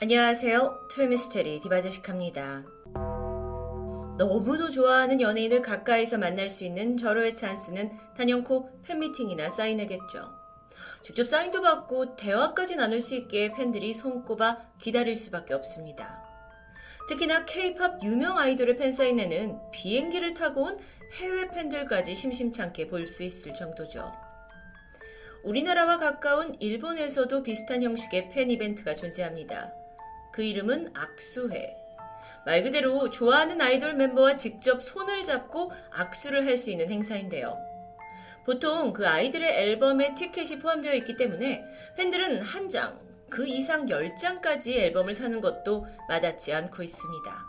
안녕하세요. 토요미스테리 디바제식합니다. 너무도 좋아하는 연예인을 가까이서 만날 수 있는 절호의 찬스는 단연코 팬미팅이나 사인회겠죠. 직접 사인도 받고 대화까지 나눌 수 있게 팬들이 손꼽아 기다릴 수밖에 없습니다. 특히나 케이팝 유명 아이돌의 팬사인회는 비행기를 타고 온 해외 팬들까지 심심찮게 볼 수 있을 정도죠. 우리나라와 가까운 일본에서도 비슷한 형식의 팬 이벤트가 존재합니다. 그 이름은 악수회. 말 그대로 좋아하는 아이돌 멤버와 직접 손을 잡고 악수를 할 수 있는 행사인데요. 보통 그 아이들의 앨범에 티켓이 포함되어 있기 때문에 팬들은 한 장, 그 이상 10장까지 앨범을 사는 것도 마다치 않고 있습니다.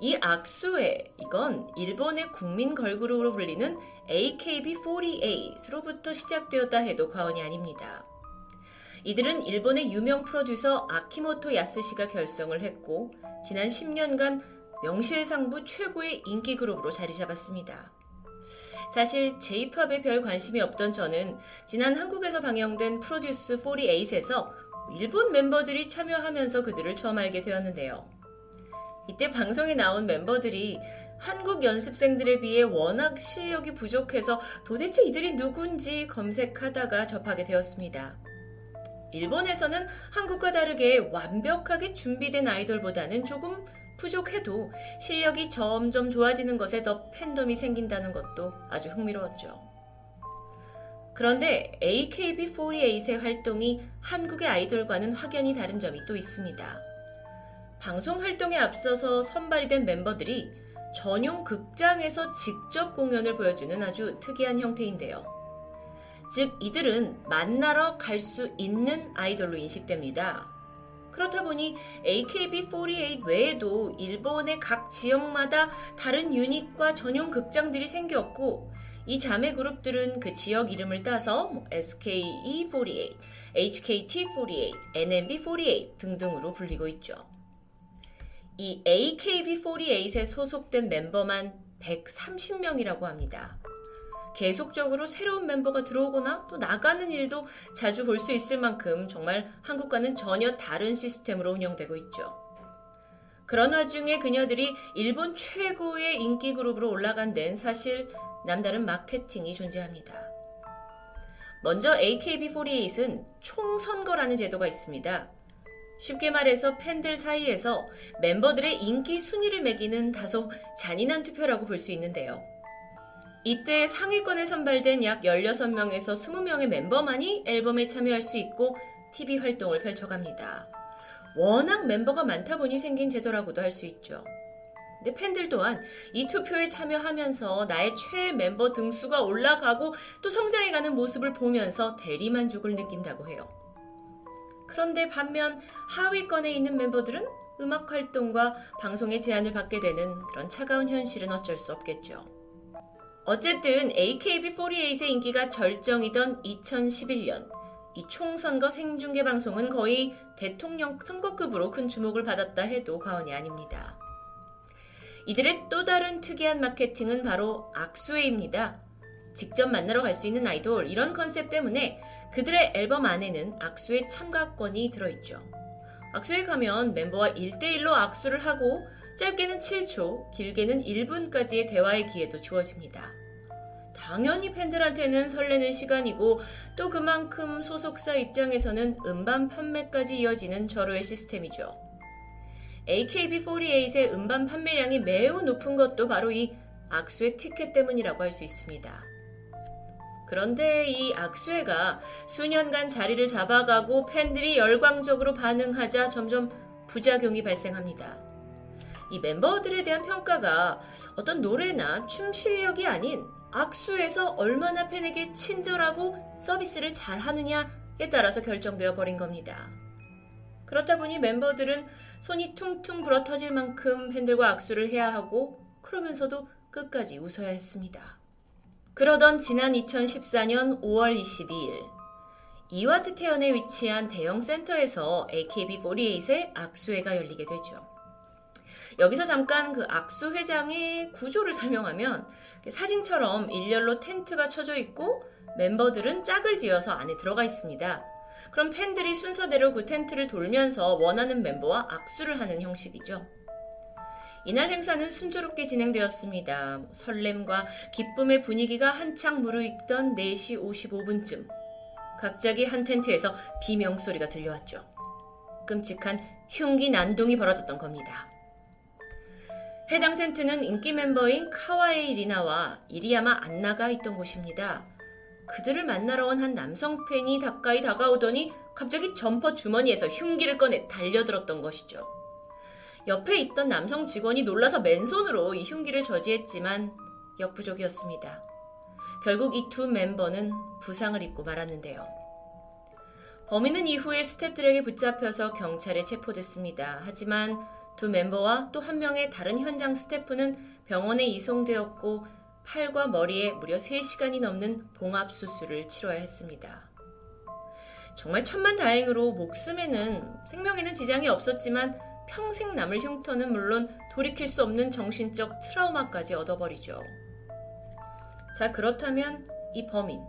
이 악수회, 이건 일본의 국민 걸그룹으로 불리는 AKB48으로부터 시작되었다 해도 과언이 아닙니다. 이들은 일본의 유명 프로듀서 아키모토 야스시가 결성을 했고 지난 10년간 명실상부 최고의 인기 그룹으로 자리 잡았습니다. 사실 J-팝에 별 관심이 없던 저는 지난 한국에서 방영된 프로듀스 48에서 일본 멤버들이 참여하면서 그들을 처음 알게 되었는데요. 이때 방송에 나온 멤버들이 한국 연습생들에 비해 워낙 실력이 부족해서 도대체 이들이 누군지 검색하다가 접하게 되었습니다. 일본에서는 한국과 다르게 완벽하게 준비된 아이돌보다는 조금 부족해도 실력이 점점 좋아지는 것에 더 팬덤이 생긴다는 것도 아주 흥미로웠죠. 그런데 AKB48의 활동이 한국의 아이돌과는 확연히 다른 점이 또 있습니다. 방송 활동에 앞서서 선발이 된 멤버들이 전용 극장에서 직접 공연을 보여주는 아주 특이한 형태인데요. 즉, 이들은 만나러 갈 수 있는 아이돌로 인식됩니다. 그렇다 보니 AKB48 외에도 일본의 각 지역마다 다른 유닛과 전용 극장들이 생겼고, 이 자매 그룹들은 그 지역 이름을 따서 뭐 SKE48, HKT48, NMB48 등등으로 불리고 있죠. 이 AKB48에 소속된 멤버만 130명이라고 합니다. 계속적으로 새로운 멤버가 들어오거나 또 나가는 일도 자주 볼 수 있을 만큼 정말 한국과는 전혀 다른 시스템으로 운영되고 있죠. 그런 와중에 그녀들이 일본 최고의 인기 그룹으로 올라간 데는 사실 남다른 마케팅이 존재합니다. 먼저 AKB48은 총선거라는 제도가 있습니다. 쉽게 말해서 팬들 사이에서 멤버들의 인기 순위를 매기는 다소 잔인한 투표라고 볼 수 있는데요. 이때 상위권에 선발된 약 16명에서 20명의 멤버만이 앨범에 참여할 수 있고 TV 활동을 펼쳐갑니다. 워낙 멤버가 많다 보니 생긴 제도라고도 할 수 있죠. 근데 팬들 또한 이 투표에 참여하면서 나의 최애 멤버 등수가 올라가고 또 성장해가는 모습을 보면서 대리만족을 느낀다고 해요. 그런데 반면 하위권에 있는 멤버들은 음악 활동과 방송의 제한을 받게 되는 그런 차가운 현실은 어쩔 수 없겠죠. 어쨌든 AKB48의 인기가 절정이던 2011년 이 총선거 생중계 방송은 거의 대통령 선거급으로 큰 주목을 받았다 해도 과언이 아닙니다. 이들의 또 다른 특이한 마케팅은 바로 악수회입니다. 직접 만나러 갈 수 있는 아이돌 이런 컨셉 때문에 그들의 앨범 안에는 악수회 참가권이 들어있죠. 악수회 가면 멤버와 1대1로 악수를 하고 짧게는 7초, 길게는 1분까지의 대화의 기회도 주어집니다. 당연히 팬들한테는 설레는 시간이고 또 그만큼 소속사 입장에서는 음반 판매까지 이어지는 절호의 시스템이죠. AKB48의 음반 판매량이 매우 높은 것도 바로 이 악수의 티켓 때문이라고 할 수 있습니다. 그런데 이 악수회가 수년간 자리를 잡아가고 팬들이 열광적으로 반응하자 점점 부작용이 발생합니다. 이 멤버들에 대한 평가가 어떤 노래나 춤 실력이 아닌 악수에서 얼마나 팬에게 친절하고 서비스를 잘 하느냐에 따라서 결정되어 버린 겁니다. 그렇다 보니 멤버들은 손이 퉁퉁 불어 터질 만큼 팬들과 악수를 해야 하고 그러면서도 끝까지 웃어야 했습니다. 그러던 지난 2014년 5월 22일 이와트 태연에 위치한 대형 센터에서 AKB48의 악수회가 열리게 되죠. 여기서 잠깐 그 악수 회장의 구조를 설명하면 사진처럼 일렬로 텐트가 쳐져 있고 멤버들은 짝을 지어서 안에 들어가 있습니다. 그럼 팬들이 순서대로 그 텐트를 돌면서 원하는 멤버와 악수를 하는 형식이죠. 이날 행사는 순조롭게 진행되었습니다. 설렘과 기쁨의 분위기가 한창 무르익던 4시 55분쯤 갑자기 한 텐트에서 비명소리가 들려왔죠. 끔찍한 흉기 난동이 벌어졌던 겁니다. 해당 텐트는 인기 멤버인 카와에이 리나와 이리야마 안나가 있던 곳입니다. 그들을 만나러 온 한 남성 팬이 가까이 다가오더니 갑자기 점퍼 주머니에서 흉기를 꺼내 달려들었던 것이죠. 옆에 있던 남성 직원이 놀라서 맨손으로 이 흉기를 저지했지만 역부족이었습니다. 결국 이 두 멤버는 부상을 입고 말았는데요. 범인은 이후에 스탭들에게 붙잡혀서 경찰에 체포됐습니다. 하지만 두 멤버와 또 한 명의 다른 현장 스태프는 병원에 이송되었고 팔과 머리에 무려 3시간이 넘는 봉합 수술을 치러야 했습니다. 정말 천만 다행으로 목숨에는 생명에는 지장이 없었지만 평생 남을 흉터는 물론 돌이킬 수 없는 정신적 트라우마까지 얻어버리죠. 자, 그렇다면 이 범인.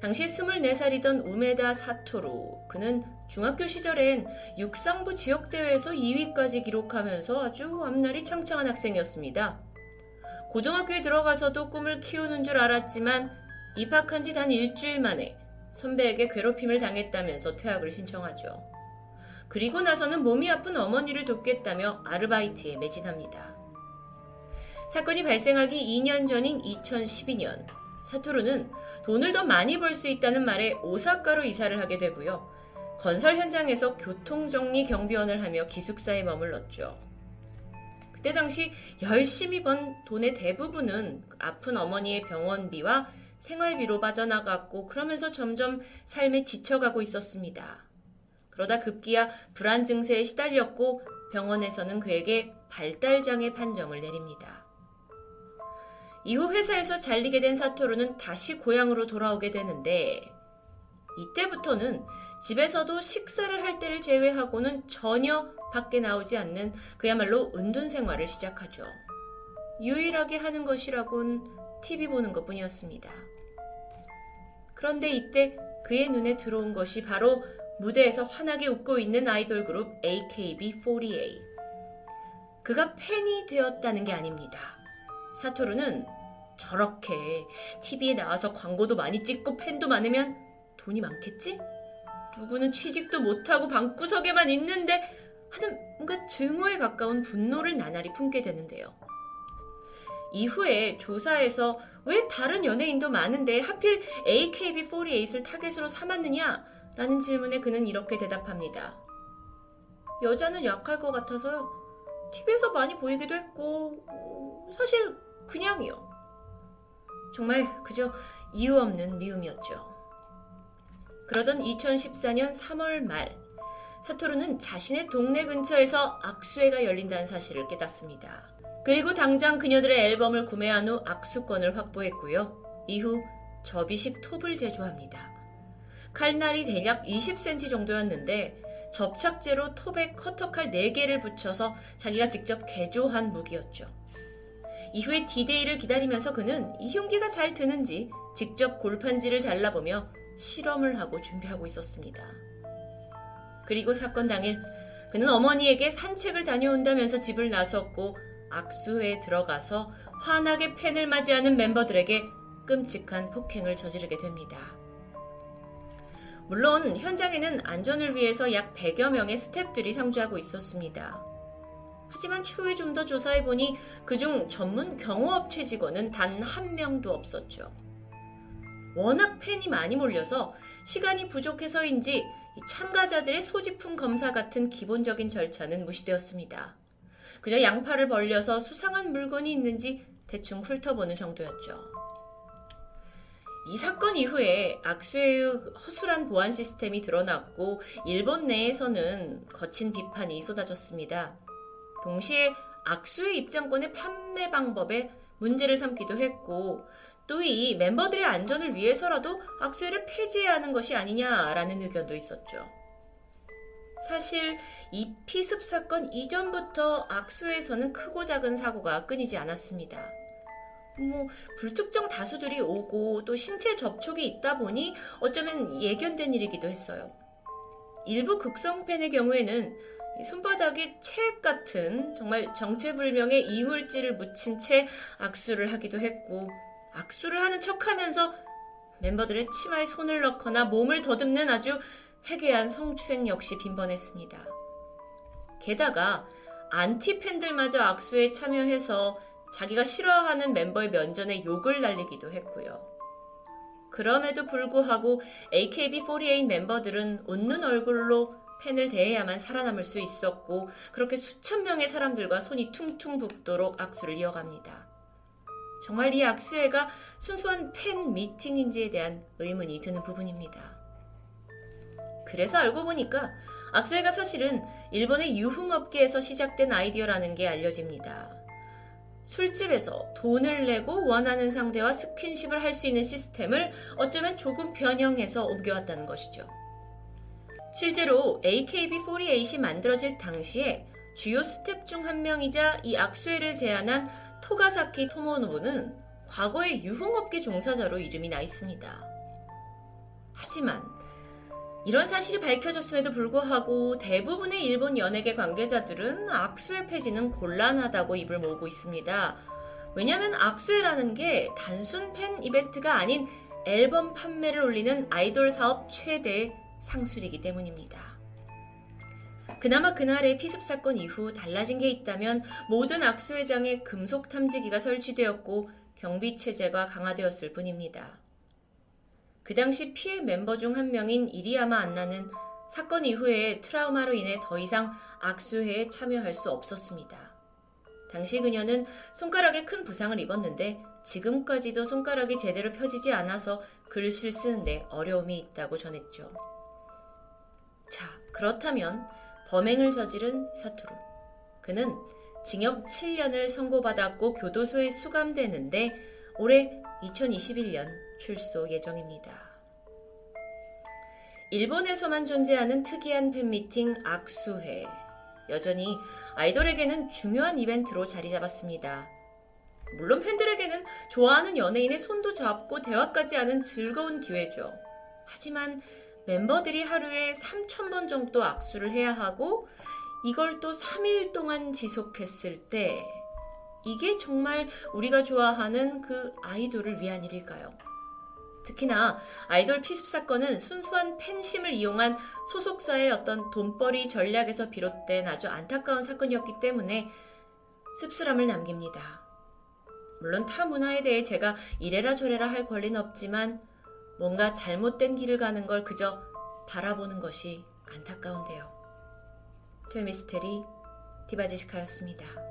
당시 24살이던 우메다 사토로. 그는 중학교 시절엔 육상부 지역대회에서 2위까지 기록하면서 아주 앞날이 창창한 학생이었습니다. 고등학교에 들어가서도 꿈을 키우는 줄 알았지만 입학한 지 단 일주일 만에 선배에게 괴롭힘을 당했다면서 퇴학을 신청하죠. 그리고 나서는 몸이 아픈 어머니를 돕겠다며 아르바이트에 매진합니다. 사건이 발생하기 2년 전인 2012년, 사토루는 돈을 더 많이 벌 수 있다는 말에 오사카로 이사를 하게 되고요. 건설 현장에서 교통정리 경비원을 하며 기숙사에 머물렀죠. 그때 당시 열심히 번 돈의 대부분은 아픈 어머니의 병원비와 생활비로 빠져나갔고 그러면서 점점 삶에 지쳐가고 있었습니다. 그러다 급기야 불안 증세에 시달렸고 병원에서는 그에게 발달장애 판정을 내립니다. 이후 회사에서 잘리게 된 사토루는 다시 고향으로 돌아오게 되는데 이때부터는 집에서도 식사를 할 때를 제외하고는 전혀 밖에 나오지 않는 그야말로 은둔 생활을 시작하죠. 유일하게 하는 것이라곤 TV 보는 것 뿐이었습니다. 그런데 이때 그의 눈에 들어온 것이 바로 무대에서 환하게 웃고 있는 아이돌 그룹 AKB48. 그가 팬이 되었다는 게 아닙니다. 사토루는 저렇게 TV에 나와서 광고도 많이 찍고 팬도 많으면 돈이 많겠지? 누구는 취직도 못하고 방구석에만 있는데 하는 뭔가 증오에 가까운 분노를 나날이 품게 되는데요. 이후에 조사에서 왜 다른 연예인도 많은데 하필 AKB48을 타겟으로 삼았느냐? 라는 질문에 그는 이렇게 대답합니다. 여자는 약할 것 같아서요. TV에서 많이 보이기도 했고, 사실 그냥이요. 정말 그저 이유 없는 미움이었죠. 그러던 2014년 3월 말, 사토루는 자신의 동네 근처에서 악수회가 열린다는 사실을 깨닫습니다. 그리고 당장 그녀들의 앨범을 구매한 후 악수권을 확보했고요. 이후 접이식 톱을 제조합니다. 칼날이 대략 20cm 정도였는데 접착제로 톱에 커터칼 4개를 붙여서 자기가 직접 개조한 무기였죠. 이후에 디데이를 기다리면서 그는 이 흉기가 잘 드는지 직접 골판지를 잘라보며 실험을 하고 준비하고 있었습니다. 그리고 사건 당일 그는 어머니에게 산책을 다녀온다면서 집을 나섰고 악수회에 들어가서 환하게 팬을 맞이하는 멤버들에게 끔찍한 폭행을 저지르게 됩니다. 물론 현장에는 안전을 위해서 약 100여 명의 스탭들이 상주하고 있었습니다. 하지만 추후에 좀 더 조사해보니 그중 전문 경호업체 직원은 단 한 명도 없었죠. 워낙 팬이 많이 몰려서 시간이 부족해서인지 참가자들의 소지품 검사 같은 기본적인 절차는 무시되었습니다. 그저 양팔을 벌려서 수상한 물건이 있는지 대충 훑어보는 정도였죠. 이 사건 이후에 악수의 허술한 보안 시스템이 드러났고 일본 내에서는 거친 비판이 쏟아졌습니다. 동시에 악수의 입장권의 판매 방법에 문제를 삼기도 했고 또 이 멤버들의 안전을 위해서라도 악수회를 폐지해야 하는 것이 아니냐라는 의견도 있었죠. 사실 이 피습 사건 이전부터 악수에서는 크고 작은 사고가 끊이지 않았습니다. 뭐 불특정 다수들이 오고 또 신체 접촉이 있다 보니 어쩌면 예견된 일이기도 했어요. 일부 극성 팬의 경우에는 손바닥에 책 같은 정말 정체불명의 이물질을 묻힌 채 악수를 하기도 했고 악수를 하는 척하면서 멤버들의 치마에 손을 넣거나 몸을 더듬는 아주 해괴한 성추행 역시 빈번했습니다. 게다가 안티 팬들마저 악수에 참여해서 자기가 싫어하는 멤버의 면전에 욕을 날리기도 했고요. 그럼에도 불구하고 AKB48 멤버들은 웃는 얼굴로 팬을 대해야만 살아남을 수 있었고 그렇게 수천 명의 사람들과 손이 퉁퉁 붓도록 악수를 이어갑니다. 정말 이 악수회가 순수한 팬 미팅인지에 대한 의문이 드는 부분입니다. 그래서 알고 보니까 악수회가 사실은 일본의 유흥업계에서 시작된 아이디어라는 게 알려집니다. 술집에서 돈을 내고 원하는 상대와 스킨십을 할 수 있는 시스템을 어쩌면 조금 변형해서 옮겨왔다는 것이죠. 실제로 AKB48이 만들어질 당시에 주요 스태프 중 한 명이자 이 악수회를 제안한 토가사키 토모노부는 과거에 유흥업계 종사자로 이름이 나 있습니다. 하지만 이런 사실이 밝혀졌음에도 불구하고 대부분의 일본 연예계 관계자들은 악수회 폐지는 곤란하다고 입을 모으고 있습니다. 왜냐하면 악수회라는 게 단순 팬 이벤트가 아닌 앨범 판매를 올리는 아이돌 사업 최대 상술이기 때문입니다. 그나마 그날의 피습 사건 이후 달라진 게 있다면 모든 악수회장에 금속 탐지기가 설치되었고 경비 체제가 강화되었을 뿐입니다. 그 당시 피해 멤버 중 한 명인 이리야마 안나는 사건 이후에 트라우마로 인해 더 이상 악수회에 참여할 수 없었습니다. 당시 그녀는 손가락에 큰 부상을 입었는데 지금까지도 손가락이 제대로 펴지지 않아서 글씨를 쓰는데 어려움이 있다고 전했죠. 자, 그렇다면 범행을 저지른 사투루. 그는 징역 7년을 선고받았고 교도소에 수감되는데 올해 2021년 출소 예정입니다. 일본에서만 존재하는 특이한 팬미팅 악수회. 여전히 아이돌에게는 중요한 이벤트로 자리 잡았습니다. 물론 팬들에게는 좋아하는 연예인의 손도 잡고 대화까지 하는 즐거운 기회죠. 하지만 멤버들이 하루에 3,000번 정도 악수를 해야 하고 이걸 또 3일 동안 지속했을 때 이게 정말 우리가 좋아하는 그 아이돌을 위한 일일까요? 특히나 아이돌 피습 사건은 순수한 팬심을 이용한 소속사의 어떤 돈벌이 전략에서 비롯된 아주 안타까운 사건이었기 때문에 씁쓸함을 남깁니다. 물론 타 문화에 대해 제가 이래라 저래라 할 권리는 없지만 뭔가 잘못된 길을 가는 걸 그저 바라보는 것이 안타까운데요. 토요미스테리 디바제시카였습니다.